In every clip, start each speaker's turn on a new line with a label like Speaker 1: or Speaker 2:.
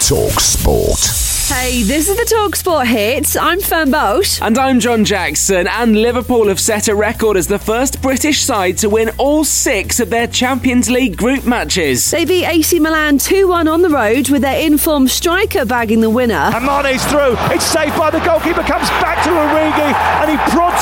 Speaker 1: Talk Sport.
Speaker 2: Hey, this is the Talksport hits. I'm Fern Bolt.
Speaker 3: And I'm John Jackson, and Liverpool have set a record as the first British side to win all six of their Champions League group matches.
Speaker 2: They beat AC Milan 2 1 on the road with their informed striker bagging the winner.
Speaker 4: And Mane's through. It's saved by the goalkeeper, comes back to Origi,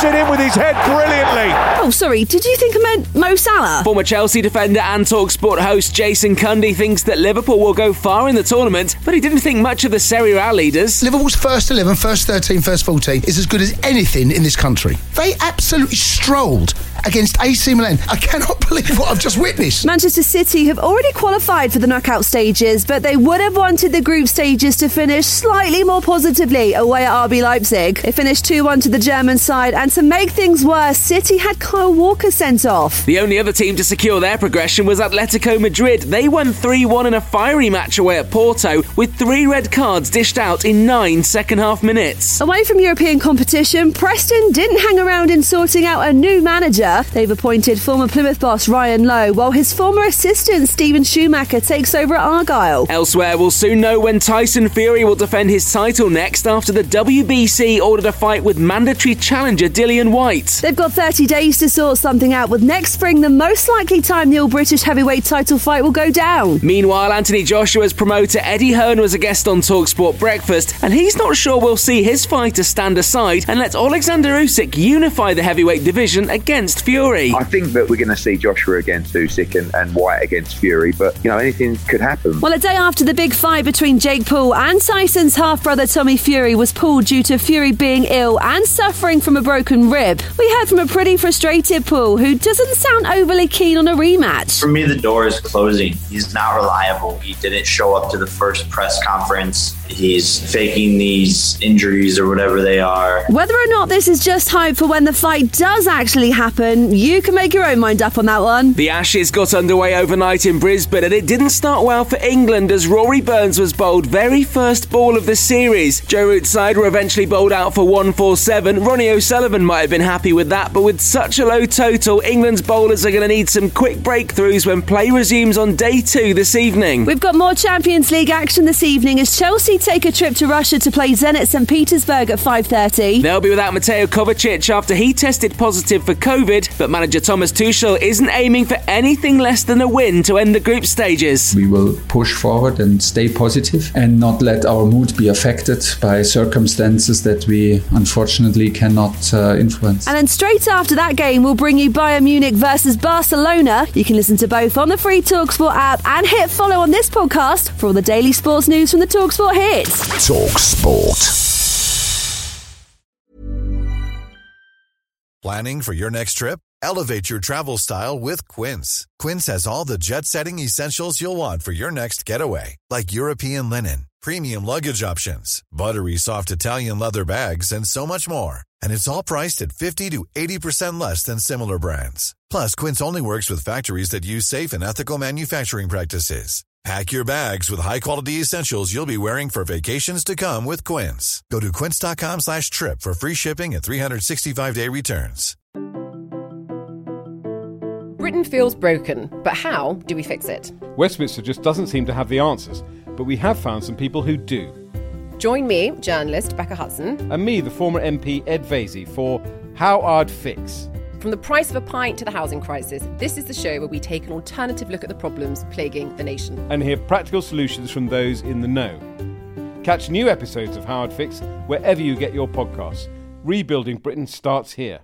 Speaker 4: and he prods it in with his head brilliantly.
Speaker 2: Oh, sorry, did you think I meant Mo Salah?
Speaker 3: Former Chelsea defender and Talksport host Jason Cundy thinks that Liverpool will go far in the tournament, but he didn't think much of the Serie A leaders.
Speaker 1: Liverpool's first 11, first 13, first 14 is as good as anything in this country. They absolutely strolled against AC Milan. I cannot believe what I've just witnessed.
Speaker 2: Manchester City have already qualified for the knockout stages, but they would have wanted the group stages to finish slightly more positively away at RB Leipzig. They finished 2 1 to the German side, and to make things worse, City had Kyle Walker sent off.
Speaker 3: The only other team to secure their progression was Atletico Madrid. They won 3 1 in a fiery match away at Porto, with three red cards dished out in nine second half minutes.
Speaker 2: Away from European competition, Preston didn't hang around in sorting out a new manager. They've appointed former Plymouth boss Ryan Lowe, while his former assistant Steven Schumacher takes over at Argyle.
Speaker 3: Elsewhere, we'll soon know when Tyson Fury will defend his title next after the WBC ordered a fight with mandatory challenger Dillian Whyte.
Speaker 2: They've got 30 days to sort something out, with next spring the most likely time the All British heavyweight title fight will go down.
Speaker 3: Meanwhile, Anthony Joshua's promoter Eddie Hearn was a guest on Talksport Breakfast, and he's not sure we'll see his fighter stand aside and let Alexander Usyk unify the heavyweight division against Fury.
Speaker 5: I think that we're going to see Joshua against Usyk and, and Whyte against Fury, but you know anything could happen.
Speaker 2: Well, a day after the big fight between Jake Paul and Tyson's half brother Tommy Fury was pulled due to Fury being ill and suffering from a broken rib, we heard from a pretty frustrated Paul who doesn't sound overly keen on a rematch.
Speaker 6: For me, the door is closing. He's not reliable. He didn't show up to the first press conference. He's faking these injuries or whatever they are.
Speaker 2: Whether or not this is just hype for when the fight does actually happen, you can make your own mind up on that one.
Speaker 3: The Ashes got underway overnight in Brisbane and it didn't start well for England as Rory Burns was bowled very first ball of the series. Joe Root's side were eventually bowled out for 147. Ronnie O'Sullivan might have been happy with that, but with such a low total, England's bowlers are going to need some quick breakthroughs when play resumes on day two this evening.
Speaker 2: We've got more Champions League action this evening as Chelsea take a trip to Russia to play Zenit St. Petersburg at 5.30.
Speaker 3: They'll be without Mateo Kovacic after he tested positive for COVID, but manager Thomas Tuchel isn't aiming for anything less than a win to end the group stages.
Speaker 7: We will push forward and stay positive and not let our mood be affected by circumstances that we unfortunately cannot uh, Uh, influence.
Speaker 2: And then straight after that game, we'll bring you Bayern Munich versus Barcelona. You can listen to both on the free Talksport app and hit follow on this podcast for all the daily sports news from the Talksport hits.
Speaker 1: Talk Sport.
Speaker 8: Planning for your next trip? Elevate your travel style with Quince. Quince has all the jet setting essentials you'll want for your next getaway, like European linen, premium luggage options, buttery soft Italian leather bags, and so much more. And it's all priced at 50 to 80% less than similar brands. Plus, Quince only works with factories that use safe and ethical manufacturing practices. Pack your bags with high-quality essentials you'll be wearing for vacations to come with Quince. Go to quince.com slash trip for free shipping and 365-day returns.
Speaker 9: Britain feels broken, but how do we fix it?
Speaker 10: Westminster just doesn't seem to have the answers, but we have found some people who do.
Speaker 9: Join me, journalist Becca Hudson,
Speaker 10: And me, the former MP Ed Vasey, for How I'd Fix.
Speaker 9: from the price of a pint to the housing crisis. This is the show where we take an alternative look at the problems plaguing the nation.
Speaker 10: and hear practical solutions from those in the know. Catch new episodes of How I'd Fix wherever you get your podcasts. Rebuilding Britain starts here.